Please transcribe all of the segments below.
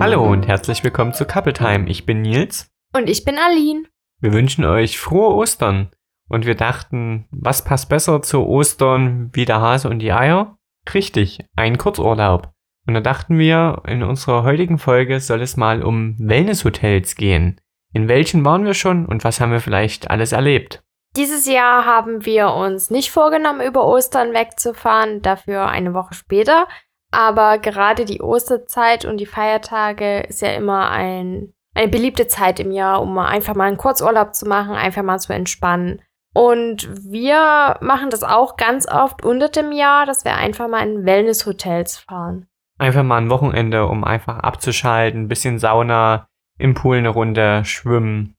Hallo und herzlich willkommen zu Couple Time. Ich bin Nils. Und ich bin Aline. Wir wünschen euch frohe Ostern. Und wir dachten, was passt besser zu Ostern wie der Hase und die Eier? Richtig, ein Kurzurlaub. Und da dachten wir, in unserer heutigen Folge soll es mal um Wellnesshotels gehen. In welchen waren wir schon und was haben wir vielleicht alles erlebt? Dieses Jahr haben wir uns nicht vorgenommen, über Ostern wegzufahren, dafür eine Woche später. Aber gerade die Osterzeit und die Feiertage ist ja immer ein, eine beliebte Zeit im Jahr, um einfach mal einen Kurzurlaub zu machen, einfach mal zu entspannen. Und wir machen das auch ganz oft unter dem Jahr, dass wir einfach mal in Wellnesshotels fahren. Einfach mal ein Wochenende, um einfach abzuschalten, ein bisschen Sauna, im Pool eine Runde schwimmen.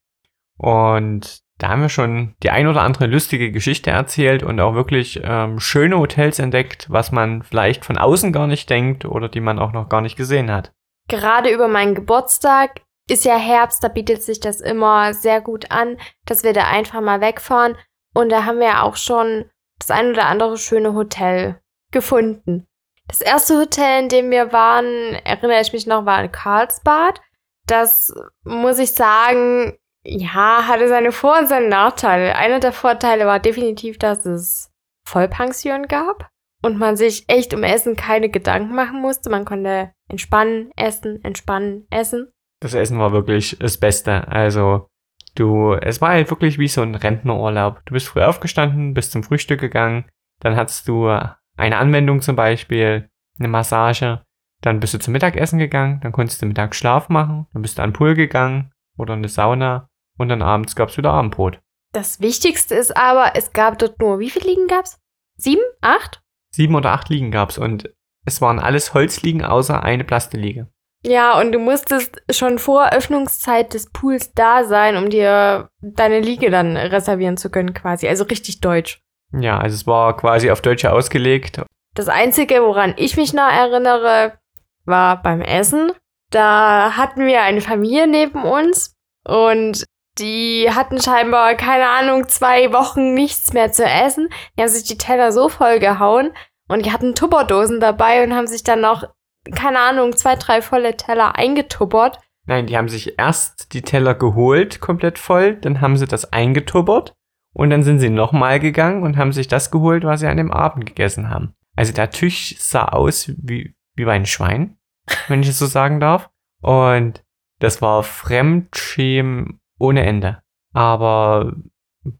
Und da haben wir schon die ein oder andere lustige Geschichte erzählt und auch wirklich ähm, schöne Hotels entdeckt, was man vielleicht von außen gar nicht denkt oder die man auch noch gar nicht gesehen hat. Gerade über meinen Geburtstag ist ja Herbst, da bietet sich das immer sehr gut an, dass wir da einfach mal wegfahren. Und da haben wir auch schon das ein oder andere schöne Hotel gefunden. Das erste Hotel, in dem wir waren, erinnere ich mich noch, war in Karlsbad. Das muss ich sagen, ja, hatte seine Vor- und seine Nachteile. Einer der Vorteile war definitiv, dass es Vollpension gab und man sich echt um Essen keine Gedanken machen musste. Man konnte entspannen, essen, entspannen, essen. Das Essen war wirklich das Beste. Also, du, es war halt wirklich wie so ein Rentnerurlaub. Du bist früh aufgestanden, bist zum Frühstück gegangen, dann hattest du eine Anwendung zum Beispiel, eine Massage, dann bist du zum Mittagessen gegangen, dann konntest du Mittag Schlaf machen, dann bist du an den Pool gegangen oder in eine Sauna und dann abends gab es wieder Abendbrot. Das Wichtigste ist aber, es gab dort nur, wie viele Liegen gab es? Sieben? Acht? Sieben oder acht Liegen gab es und es waren alles Holzliegen außer eine Plasteliege. Ja, und du musstest schon vor Öffnungszeit des Pools da sein, um dir deine Liege dann reservieren zu können, quasi. Also richtig deutsch. Ja, also es war quasi auf Deutsche ausgelegt. Das Einzige, woran ich mich noch erinnere, war beim Essen. Da hatten wir eine Familie neben uns und die hatten scheinbar, keine Ahnung, zwei Wochen nichts mehr zu essen. Die haben sich die Teller so voll gehauen und die hatten Tupperdosen dabei und haben sich dann noch, keine Ahnung, zwei, drei volle Teller eingetuppert. Nein, die haben sich erst die Teller geholt, komplett voll, dann haben sie das eingetuppert und dann sind sie nochmal gegangen und haben sich das geholt, was sie an dem Abend gegessen haben. Also der Tisch sah aus wie, wie bei einem Schwein, wenn ich es so sagen darf. Und das war Fremdschämen ohne Ende. Aber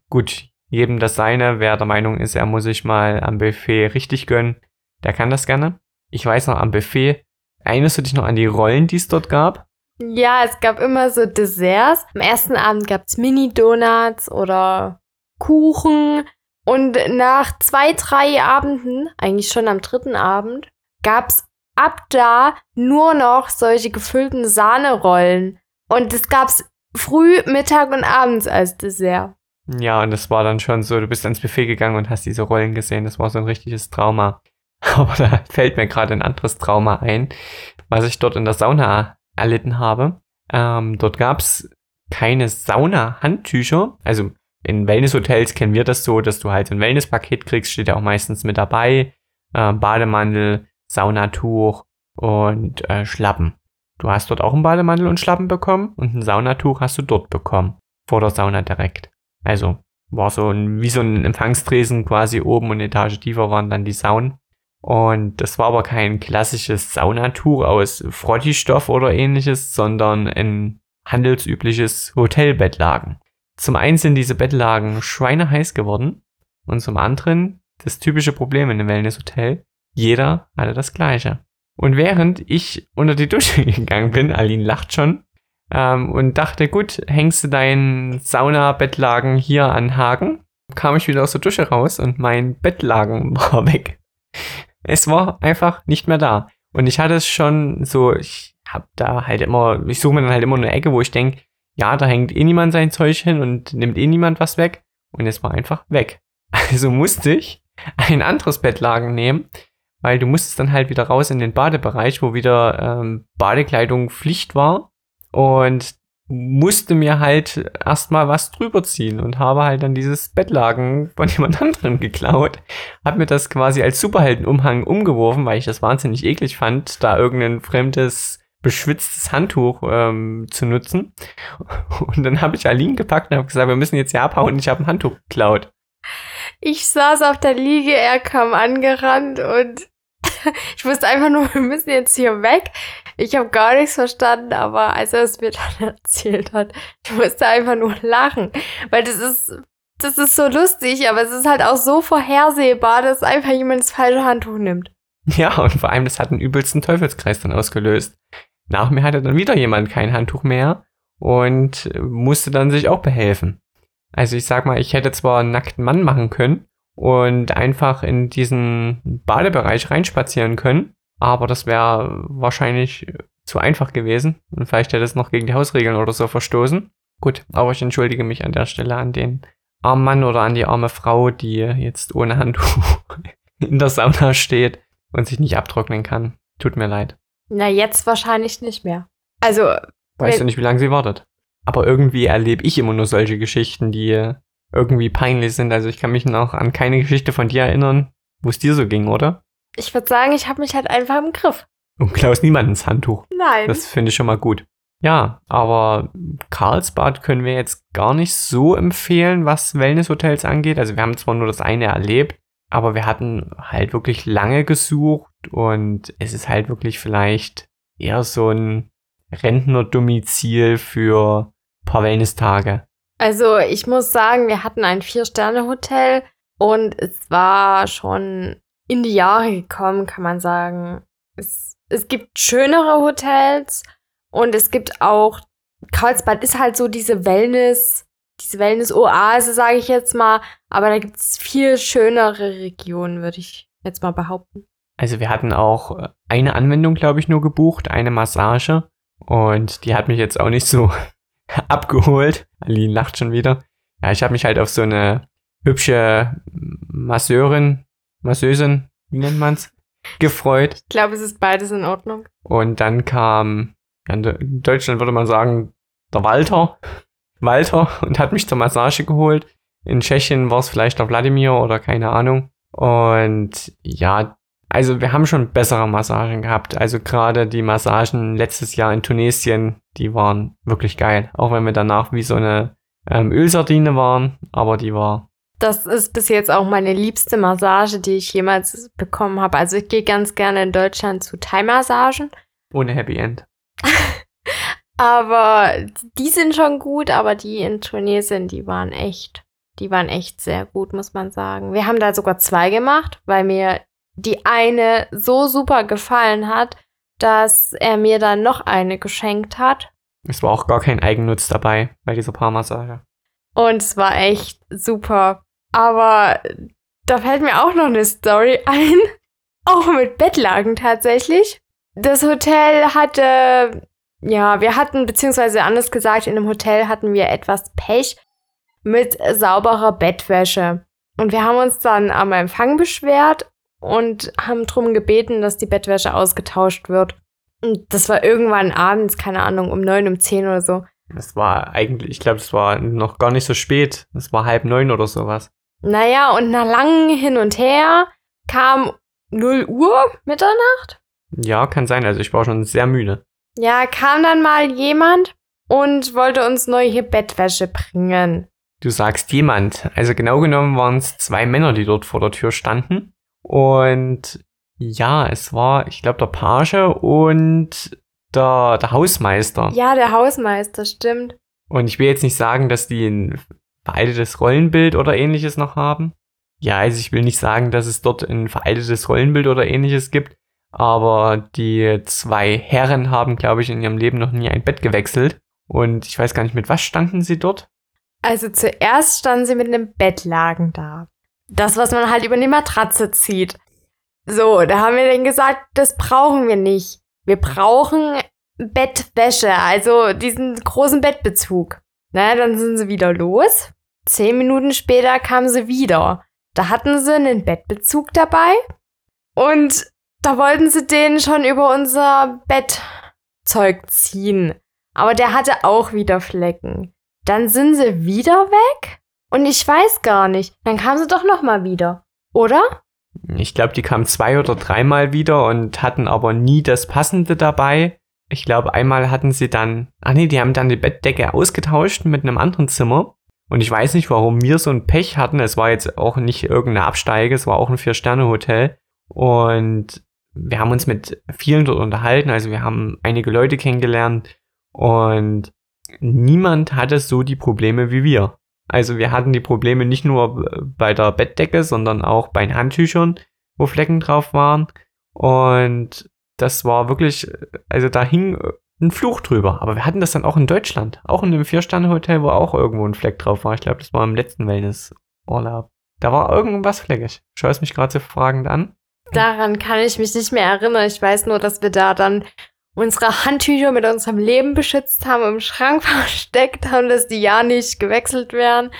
gut, jedem das seine. Wer der Meinung ist, er muss sich mal am Buffet richtig gönnen, der kann das gerne. Ich weiß noch am Buffet, erinnerst du dich noch an die Rollen, die es dort gab? Ja, es gab immer so Desserts. Am ersten Abend gab es Mini-Donuts oder Kuchen. Und nach zwei, drei Abenden, eigentlich schon am dritten Abend, gab es ab da nur noch solche gefüllten Sahnerollen. Und es gab's früh, Mittag und abends als Dessert. Ja, und das war dann schon so, du bist ans Buffet gegangen und hast diese Rollen gesehen. Das war so ein richtiges Trauma. Aber da fällt mir gerade ein anderes Trauma ein, was ich dort in der Sauna erlitten habe. Ähm, dort gab's keine Sauna-Handtücher. Also in Wellnesshotels kennen wir das so, dass du halt ein Wellnesspaket kriegst, steht ja auch meistens mit dabei. Äh, Bademantel, Saunatuch und äh, Schlappen. Du hast dort auch einen Bademantel und Schlappen bekommen und ein Saunatuch hast du dort bekommen. Vor der Sauna direkt. Also war so ein, wie so ein Empfangstresen quasi oben und eine Etage tiefer waren dann die Saunen. Und das war aber kein klassisches Saunatuch aus Frottistoff oder ähnliches, sondern ein handelsübliches Hotelbettlagen. Zum einen sind diese Bettlagen schweineheiß geworden und zum anderen das typische Problem in einem Wellnesshotel. Jeder hatte das gleiche. Und während ich unter die Dusche gegangen bin, Aline lacht schon, ähm, und dachte, gut, hängst du deinen Saunabettlagen hier an Haken, kam ich wieder aus der Dusche raus und mein Bettlagen war weg. Es war einfach nicht mehr da. Und ich hatte es schon so, ich hab da halt immer, ich suche mir dann halt immer eine Ecke, wo ich denke, ja, da hängt eh niemand sein Zeug hin und nimmt eh niemand was weg. Und es war einfach weg. Also musste ich ein anderes Bettlagen nehmen, weil du musstest dann halt wieder raus in den Badebereich, wo wieder ähm, Badekleidung Pflicht war und musste mir halt erstmal was drüber ziehen und habe halt dann dieses Bettlaken von jemand anderem geklaut, habe mir das quasi als Superheldenumhang umgeworfen, weil ich das wahnsinnig eklig fand, da irgendein fremdes beschwitztes Handtuch ähm, zu nutzen. Und dann habe ich Aline gepackt und habe gesagt, wir müssen jetzt hier abhauen. Ich habe ein Handtuch geklaut. Ich saß auf der Liege, er kam angerannt und ich wusste einfach nur, wir müssen jetzt hier weg. Ich habe gar nichts verstanden, aber als er es mir dann erzählt hat, ich musste einfach nur lachen, weil das ist, das ist so lustig, aber es ist halt auch so vorhersehbar, dass einfach jemand das falsche Handtuch nimmt. Ja, und vor allem, das hat einen übelsten Teufelskreis dann ausgelöst. Nach mir hatte dann wieder jemand kein Handtuch mehr und musste dann sich auch behelfen. Also ich sag mal, ich hätte zwar einen nackten Mann machen können und einfach in diesen Badebereich reinspazieren können, aber das wäre wahrscheinlich zu einfach gewesen und vielleicht hätte es noch gegen die Hausregeln oder so verstoßen. Gut, aber ich entschuldige mich an der Stelle an den armen Mann oder an die arme Frau, die jetzt ohne Handtuch in der Sauna steht und sich nicht abtrocknen kann. Tut mir leid. Na, jetzt wahrscheinlich nicht mehr. Also. Weißt du nicht, wie lange sie wartet? Aber irgendwie erlebe ich immer nur solche Geschichten, die irgendwie peinlich sind. Also ich kann mich noch an keine Geschichte von dir erinnern, wo es dir so ging, oder? Ich würde sagen, ich habe mich halt einfach im Griff. Und klaus niemandens Handtuch. Nein. Das finde ich schon mal gut. Ja, aber Karlsbad können wir jetzt gar nicht so empfehlen, was Wellnesshotels angeht. Also wir haben zwar nur das eine erlebt, aber wir hatten halt wirklich lange gesucht und es ist halt wirklich vielleicht eher so ein Rentnerdomizil für ein paar Wellness-Tage. Also ich muss sagen, wir hatten ein Vier-Sterne-Hotel und es war schon in die Jahre gekommen, kann man sagen. Es, es gibt schönere Hotels und es gibt auch, Karlsbad ist halt so diese Wellness, diese Wellness-Oase, sage ich jetzt mal. Aber da gibt es viel schönere Regionen, würde ich jetzt mal behaupten. Also wir hatten auch äh, eine Anwendung, glaube ich, nur gebucht, eine Massage. Und die hat mich jetzt auch nicht so abgeholt. Aline lacht schon wieder. Ja, ich habe mich halt auf so eine hübsche Masseurin, Masseusin, wie nennt man's, gefreut. Ich glaube, es ist beides in Ordnung. Und dann kam, in Deutschland würde man sagen, der Walter, Walter und hat mich zur Massage geholt. In Tschechien war es vielleicht der Wladimir oder keine Ahnung. Und ja, also wir haben schon bessere Massagen gehabt. Also gerade die Massagen letztes Jahr in Tunesien, die waren wirklich geil. Auch wenn wir danach wie so eine ähm, Ölsardine waren, aber die war. Das ist bis jetzt auch meine liebste Massage, die ich jemals bekommen habe. Also ich gehe ganz gerne in Deutschland zu Thai-Massagen. Ohne Happy End. aber die sind schon gut, aber die in Tunesien, die waren echt, die waren echt sehr gut, muss man sagen. Wir haben da sogar zwei gemacht, weil mir die eine so super gefallen hat, dass er mir dann noch eine geschenkt hat. Es war auch gar kein Eigennutz dabei bei dieser Paarmassage. Und es war echt super. Aber da fällt mir auch noch eine Story ein. Auch mit Bettlagen tatsächlich. Das Hotel hatte, ja, wir hatten, beziehungsweise anders gesagt, in dem Hotel hatten wir etwas Pech mit sauberer Bettwäsche. Und wir haben uns dann am Empfang beschwert und haben darum gebeten, dass die Bettwäsche ausgetauscht wird. Und das war irgendwann abends, keine Ahnung, um neun, um zehn oder so. Das war eigentlich, ich glaube, es war noch gar nicht so spät. Es war halb neun oder sowas. Naja, und nach langem Hin und Her kam 0 Uhr Mitternacht. Ja, kann sein. Also ich war schon sehr müde. Ja, kam dann mal jemand und wollte uns neue Bettwäsche bringen. Du sagst jemand. Also genau genommen waren es zwei Männer, die dort vor der Tür standen. Und ja, es war, ich glaube, der Page und der, der Hausmeister. Ja, der Hausmeister, stimmt. Und ich will jetzt nicht sagen, dass die ein veraltetes Rollenbild oder ähnliches noch haben. Ja, also ich will nicht sagen, dass es dort ein veraltetes Rollenbild oder ähnliches gibt, aber die zwei Herren haben, glaube ich, in ihrem Leben noch nie ein Bett gewechselt. Und ich weiß gar nicht, mit was standen sie dort? Also zuerst standen sie mit einem Bettlagen da das, was man halt über die Matratze zieht. So, da haben wir dann gesagt, das brauchen wir nicht. Wir brauchen Bettwäsche, also diesen großen Bettbezug. Na, dann sind sie wieder los. Zehn Minuten später kamen sie wieder. Da hatten sie einen Bettbezug dabei und da wollten sie den schon über unser Bettzeug ziehen. Aber der hatte auch wieder Flecken. Dann sind sie wieder weg und ich weiß gar nicht. Dann kam sie doch noch mal wieder, oder? Ich glaube, die kamen zwei oder dreimal wieder und hatten aber nie das Passende dabei. ich glaube, einmal hatten sie dann, ach nee, die haben dann die Bettdecke ausgetauscht mit einem anderen Zimmer. Und ich weiß nicht, warum wir so ein Pech hatten. Es war jetzt auch nicht irgendeine Absteige, es war auch ein Vier-Sterne-Hotel. Und wir haben uns mit vielen dort unterhalten. Also wir haben einige Leute kennengelernt und niemand hatte so die Probleme wie wir. Also wir hatten die Probleme nicht nur bei der Bettdecke, sondern auch bei den Handtüchern, wo Flecken drauf waren. Und das war wirklich, also da hing ein Fluch drüber. Aber wir hatten das dann auch in Deutschland. Auch in einem Vier-Sterne-Hotel, wo auch irgendwo ein Fleck drauf war. Ich glaube, das war im letzten Wellness-Urlaub. Da war irgendwas fleckig. Schaust mich gerade so fragend an. Daran kann ich mich nicht mehr erinnern. Ich weiß nur, dass wir da dann unsere Handtücher mit unserem Leben beschützt haben, im Schrank versteckt haben, dass die ja nicht gewechselt werden.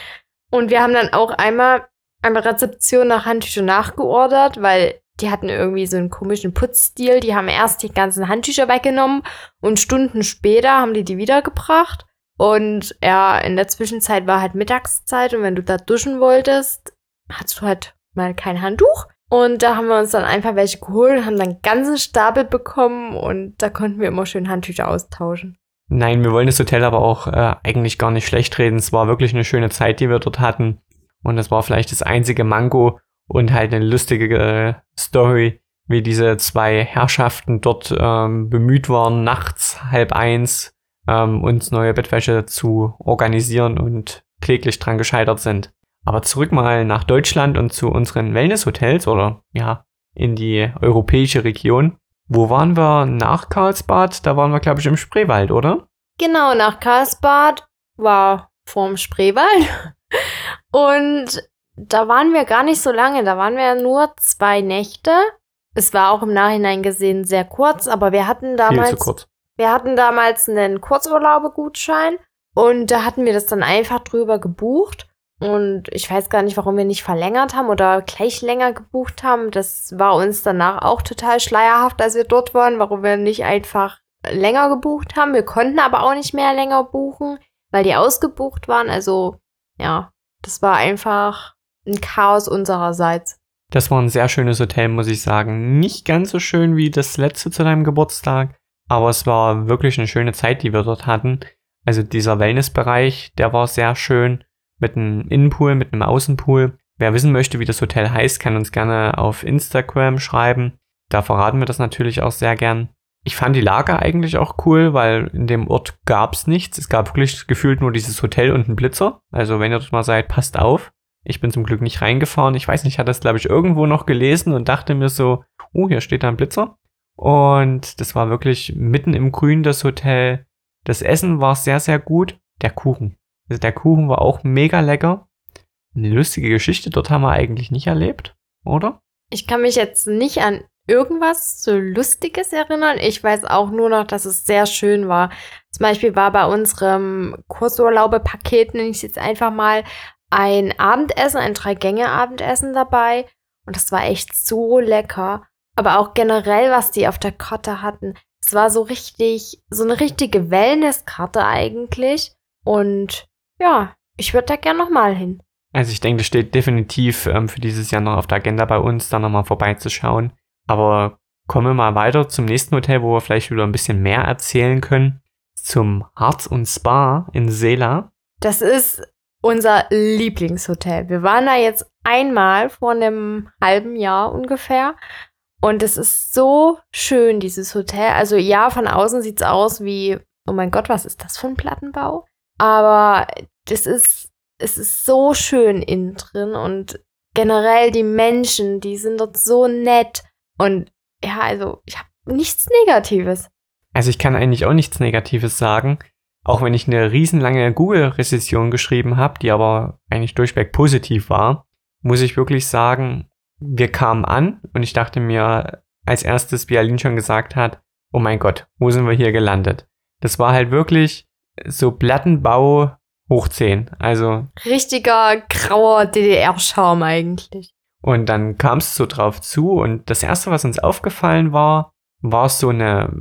Und wir haben dann auch einmal der Rezeption nach Handtücher nachgeordert, weil die hatten irgendwie so einen komischen Putzstil. Die haben erst die ganzen Handtücher weggenommen und Stunden später haben die die wiedergebracht. Und ja, in der Zwischenzeit war halt Mittagszeit und wenn du da duschen wolltest, hattest du halt mal kein Handtuch. Und da haben wir uns dann einfach welche geholt, haben dann einen ganzen Stapel bekommen und da konnten wir immer schön Handtücher austauschen. Nein, wir wollen das Hotel aber auch äh, eigentlich gar nicht schlecht reden. Es war wirklich eine schöne Zeit, die wir dort hatten. Und das war vielleicht das einzige Mango und halt eine lustige äh, Story, wie diese zwei Herrschaften dort ähm, bemüht waren, nachts halb eins ähm, uns neue Bettwäsche zu organisieren und kläglich dran gescheitert sind. Aber zurück mal nach Deutschland und zu unseren Wellnesshotels oder ja, in die europäische Region. Wo waren wir nach Karlsbad? Da waren wir, glaube ich, im Spreewald, oder? Genau, nach Karlsbad war vorm Spreewald. Und da waren wir gar nicht so lange. Da waren wir nur zwei Nächte. Es war auch im Nachhinein gesehen sehr kurz, aber wir hatten damals. Viel zu kurz. Wir hatten damals einen Kurzurlaubegutschein und da hatten wir das dann einfach drüber gebucht. Und ich weiß gar nicht, warum wir nicht verlängert haben oder gleich länger gebucht haben. Das war uns danach auch total schleierhaft, als wir dort waren, warum wir nicht einfach länger gebucht haben. Wir konnten aber auch nicht mehr länger buchen, weil die ausgebucht waren. Also ja, das war einfach ein Chaos unsererseits. Das war ein sehr schönes Hotel, muss ich sagen. Nicht ganz so schön wie das letzte zu deinem Geburtstag, aber es war wirklich eine schöne Zeit, die wir dort hatten. Also dieser Wellnessbereich, der war sehr schön mit einem Innenpool, mit einem Außenpool. Wer wissen möchte, wie das Hotel heißt, kann uns gerne auf Instagram schreiben. Da verraten wir das natürlich auch sehr gern. Ich fand die Lage eigentlich auch cool, weil in dem Ort gab es nichts. Es gab wirklich gefühlt nur dieses Hotel und einen Blitzer. Also wenn ihr dort mal seid, passt auf. Ich bin zum Glück nicht reingefahren. Ich weiß nicht, ich hatte das, glaube ich, irgendwo noch gelesen und dachte mir so, oh, hier steht da ein Blitzer. Und das war wirklich mitten im Grün, das Hotel. Das Essen war sehr, sehr gut. Der Kuchen. Also der Kuchen war auch mega lecker. Eine lustige Geschichte dort haben wir eigentlich nicht erlebt, oder? Ich kann mich jetzt nicht an irgendwas so Lustiges erinnern. Ich weiß auch nur noch, dass es sehr schön war. Zum Beispiel war bei unserem Kursurlaube-Paket, nenne ich es jetzt einfach mal, ein Abendessen, ein Drei-Gänge-Abendessen dabei. Und das war echt so lecker. Aber auch generell, was die auf der Karte hatten. Es war so richtig, so eine richtige Wellness-Karte eigentlich. Und ja, ich würde da gern nochmal hin. Also ich denke, das steht definitiv ähm, für dieses Jahr noch auf der Agenda bei uns, da nochmal vorbeizuschauen. Aber kommen wir mal weiter zum nächsten Hotel, wo wir vielleicht wieder ein bisschen mehr erzählen können. Zum Harz und Spa in Sela. Das ist unser Lieblingshotel. Wir waren da jetzt einmal vor einem halben Jahr ungefähr. Und es ist so schön, dieses Hotel. Also ja, von außen sieht es aus wie, oh mein Gott, was ist das für ein Plattenbau? Aber das ist, es ist so schön innen drin und generell die Menschen, die sind dort so nett. Und ja, also ich habe nichts Negatives. Also ich kann eigentlich auch nichts Negatives sagen. Auch wenn ich eine riesenlange Google-Rezession geschrieben habe, die aber eigentlich durchweg positiv war, muss ich wirklich sagen, wir kamen an und ich dachte mir als erstes, wie Aline schon gesagt hat, oh mein Gott, wo sind wir hier gelandet? Das war halt wirklich so Plattenbau hoch 10. Also. Richtiger grauer DDR-Charme eigentlich. Und dann kam es so drauf zu und das erste, was uns aufgefallen war, war so eine,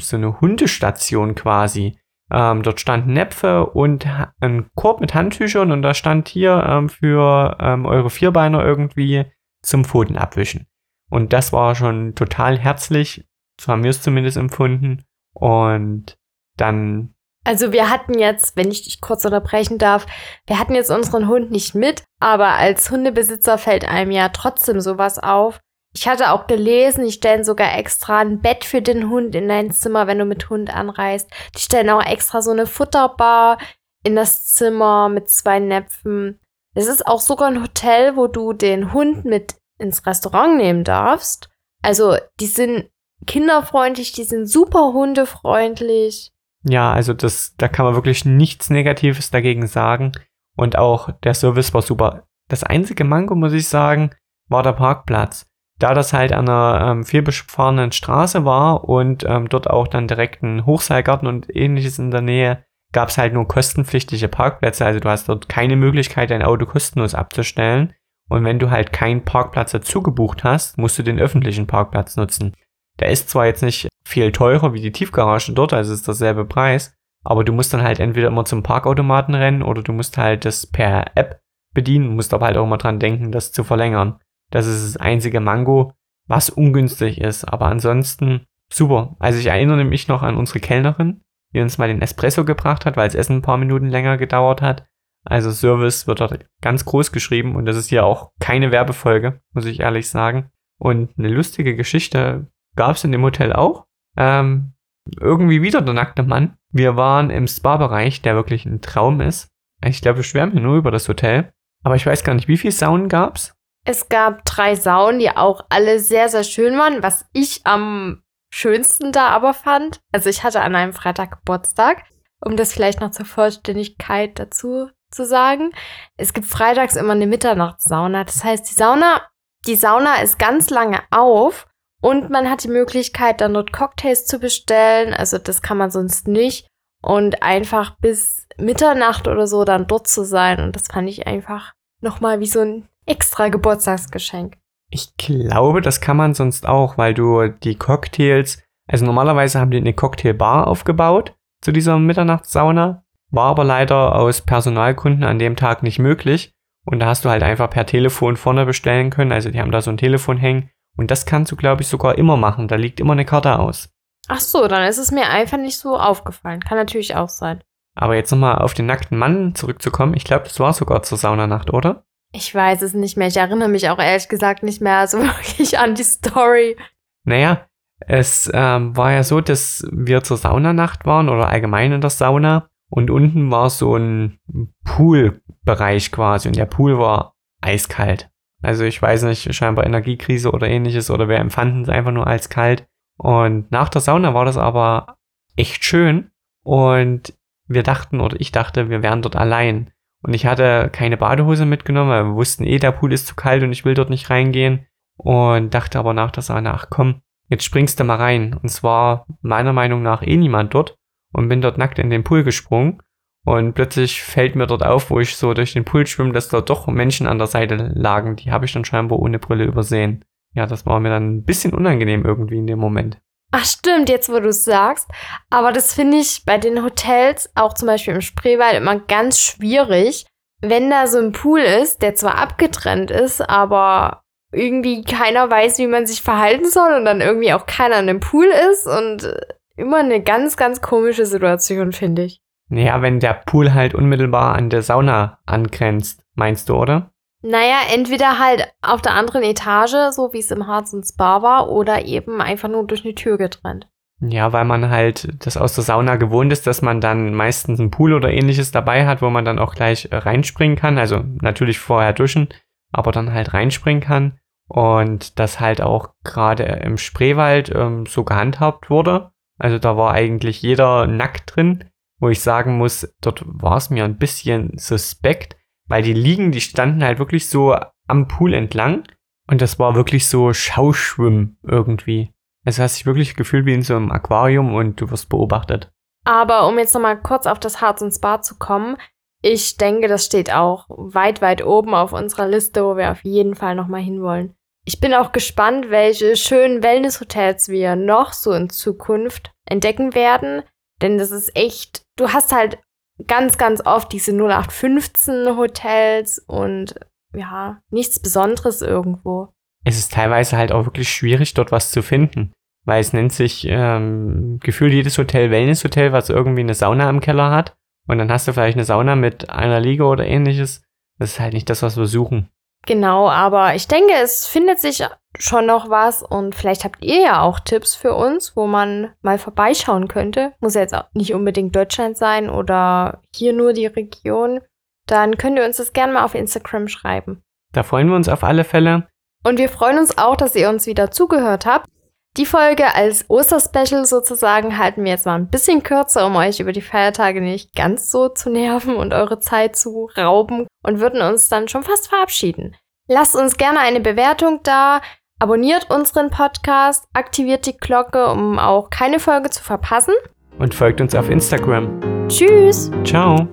so eine Hundestation quasi. Ähm, dort standen Näpfe und ein Korb mit Handtüchern und da stand hier ähm, für ähm, eure Vierbeiner irgendwie zum Pfoten abwischen. Und das war schon total herzlich, so haben wir es zumindest empfunden. Und dann. Also wir hatten jetzt, wenn ich dich kurz unterbrechen darf, wir hatten jetzt unseren Hund nicht mit, aber als Hundebesitzer fällt einem ja trotzdem sowas auf. Ich hatte auch gelesen, die stellen sogar extra ein Bett für den Hund in dein Zimmer, wenn du mit Hund anreist. Die stellen auch extra so eine Futterbar in das Zimmer mit zwei Näpfen. Es ist auch sogar ein Hotel, wo du den Hund mit ins Restaurant nehmen darfst. Also, die sind kinderfreundlich, die sind super hundefreundlich. Ja, also das, da kann man wirklich nichts Negatives dagegen sagen. Und auch der Service war super. Das einzige Manko, muss ich sagen, war der Parkplatz da das halt an einer ähm, vielbefahrenen Straße war und ähm, dort auch dann direkt ein Hochseilgarten und ähnliches in der Nähe, gab es halt nur kostenpflichtige Parkplätze. Also du hast dort keine Möglichkeit, dein Auto kostenlos abzustellen. Und wenn du halt keinen Parkplatz dazu gebucht hast, musst du den öffentlichen Parkplatz nutzen. Der ist zwar jetzt nicht viel teurer wie die Tiefgarage dort, also ist dasselbe Preis, aber du musst dann halt entweder immer zum Parkautomaten rennen oder du musst halt das per App bedienen, musst aber halt auch immer dran denken, das zu verlängern. Das ist das einzige Mango, was ungünstig ist. Aber ansonsten super. Also ich erinnere mich noch an unsere Kellnerin, die uns mal den Espresso gebracht hat, weil das Essen ein paar Minuten länger gedauert hat. Also Service wird dort ganz groß geschrieben und das ist hier auch keine Werbefolge, muss ich ehrlich sagen. Und eine lustige Geschichte gab es in dem Hotel auch. Ähm, irgendwie wieder der nackte Mann. Wir waren im Spa-Bereich, der wirklich ein Traum ist. Ich glaube, wir schwärmen hier nur über das Hotel. Aber ich weiß gar nicht, wie viele Saunen gab's? Es gab drei Saunen, die auch alle sehr, sehr schön waren. Was ich am schönsten da aber fand, also ich hatte an einem Freitag Geburtstag, um das vielleicht noch zur Vollständigkeit dazu zu sagen. Es gibt freitags immer eine Mitternachtssauna. Das heißt, die Sauna, die Sauna ist ganz lange auf und man hat die Möglichkeit, dann dort Cocktails zu bestellen. Also das kann man sonst nicht. Und einfach bis Mitternacht oder so dann dort zu sein. Und das fand ich einfach nochmal wie so ein extra Geburtstagsgeschenk. Ich glaube, das kann man sonst auch, weil du die Cocktails, also normalerweise haben die eine Cocktailbar aufgebaut zu dieser Mitternachtssauna, war aber leider aus Personalkunden an dem Tag nicht möglich. Und da hast du halt einfach per Telefon vorne bestellen können. Also die haben da so ein Telefon hängen. Und das kannst du, glaube ich, sogar immer machen. Da liegt immer eine Karte aus. Ach so, dann ist es mir einfach nicht so aufgefallen. Kann natürlich auch sein. Aber jetzt nochmal auf den nackten Mann zurückzukommen. Ich glaube, das war sogar zur Saunanacht, oder? Ich weiß es nicht mehr. Ich erinnere mich auch ehrlich gesagt nicht mehr so wirklich an die Story. Naja, es ähm, war ja so, dass wir zur Saunanacht waren oder allgemein in der Sauna und unten war so ein Poolbereich quasi und der Pool war eiskalt. Also ich weiß nicht, scheinbar Energiekrise oder ähnliches oder wir empfanden es einfach nur als kalt. Und nach der Sauna war das aber echt schön und wir dachten oder ich dachte, wir wären dort allein. Und ich hatte keine Badehose mitgenommen, weil wir wussten eh, der Pool ist zu kalt und ich will dort nicht reingehen. Und dachte aber nach der Sauna, ach komm, jetzt springst du mal rein. Und zwar meiner Meinung nach eh niemand dort. Und bin dort nackt in den Pool gesprungen. Und plötzlich fällt mir dort auf, wo ich so durch den Pool schwimme, dass da doch Menschen an der Seite lagen. Die habe ich dann scheinbar ohne Brille übersehen. Ja, das war mir dann ein bisschen unangenehm irgendwie in dem Moment. Ach stimmt, jetzt wo du es sagst. Aber das finde ich bei den Hotels, auch zum Beispiel im Spreewald, immer ganz schwierig, wenn da so ein Pool ist, der zwar abgetrennt ist, aber irgendwie keiner weiß, wie man sich verhalten soll und dann irgendwie auch keiner in dem Pool ist und immer eine ganz, ganz komische Situation, finde ich. Naja, wenn der Pool halt unmittelbar an der Sauna angrenzt, meinst du, oder? Naja, entweder halt auf der anderen Etage, so wie es im Harz und Spa war, oder eben einfach nur durch eine Tür getrennt. Ja, weil man halt das aus der Sauna gewohnt ist, dass man dann meistens einen Pool oder ähnliches dabei hat, wo man dann auch gleich äh, reinspringen kann. Also natürlich vorher duschen, aber dann halt reinspringen kann. Und das halt auch gerade im Spreewald ähm, so gehandhabt wurde. Also da war eigentlich jeder nackt drin, wo ich sagen muss, dort war es mir ein bisschen suspekt, weil die Liegen, die standen halt wirklich so am Pool entlang und das war wirklich so Schauschwimmen irgendwie. Also hast dich wirklich gefühlt wie in so einem Aquarium und du wirst beobachtet. Aber um jetzt nochmal kurz auf das Harz und Spa zu kommen, ich denke, das steht auch weit, weit oben auf unserer Liste, wo wir auf jeden Fall nochmal hinwollen. Ich bin auch gespannt, welche schönen Wellnesshotels wir noch so in Zukunft entdecken werden. Denn das ist echt, du hast halt ganz, ganz oft diese 0815 Hotels und ja, nichts Besonderes irgendwo. Es ist teilweise halt auch wirklich schwierig, dort was zu finden. weil es nennt sich ähm, gefühlt jedes Hotel Wellness-Hotel, was irgendwie eine Sauna im Keller hat. Und dann hast du vielleicht eine Sauna mit einer Liege oder ähnliches. Das ist halt nicht das, was wir suchen. Genau, aber ich denke, es findet sich schon noch was und vielleicht habt ihr ja auch Tipps für uns, wo man mal vorbeischauen könnte. Muss ja jetzt auch nicht unbedingt Deutschland sein oder hier nur die Region. Dann könnt ihr uns das gerne mal auf Instagram schreiben. Da freuen wir uns auf alle Fälle. Und wir freuen uns auch, dass ihr uns wieder zugehört habt. Die Folge als Osterspecial sozusagen halten wir jetzt mal ein bisschen kürzer, um euch über die Feiertage nicht ganz so zu nerven und eure Zeit zu rauben und würden uns dann schon fast verabschieden. Lasst uns gerne eine Bewertung da, abonniert unseren Podcast, aktiviert die Glocke, um auch keine Folge zu verpassen. Und folgt uns auf Instagram. Tschüss. Ciao.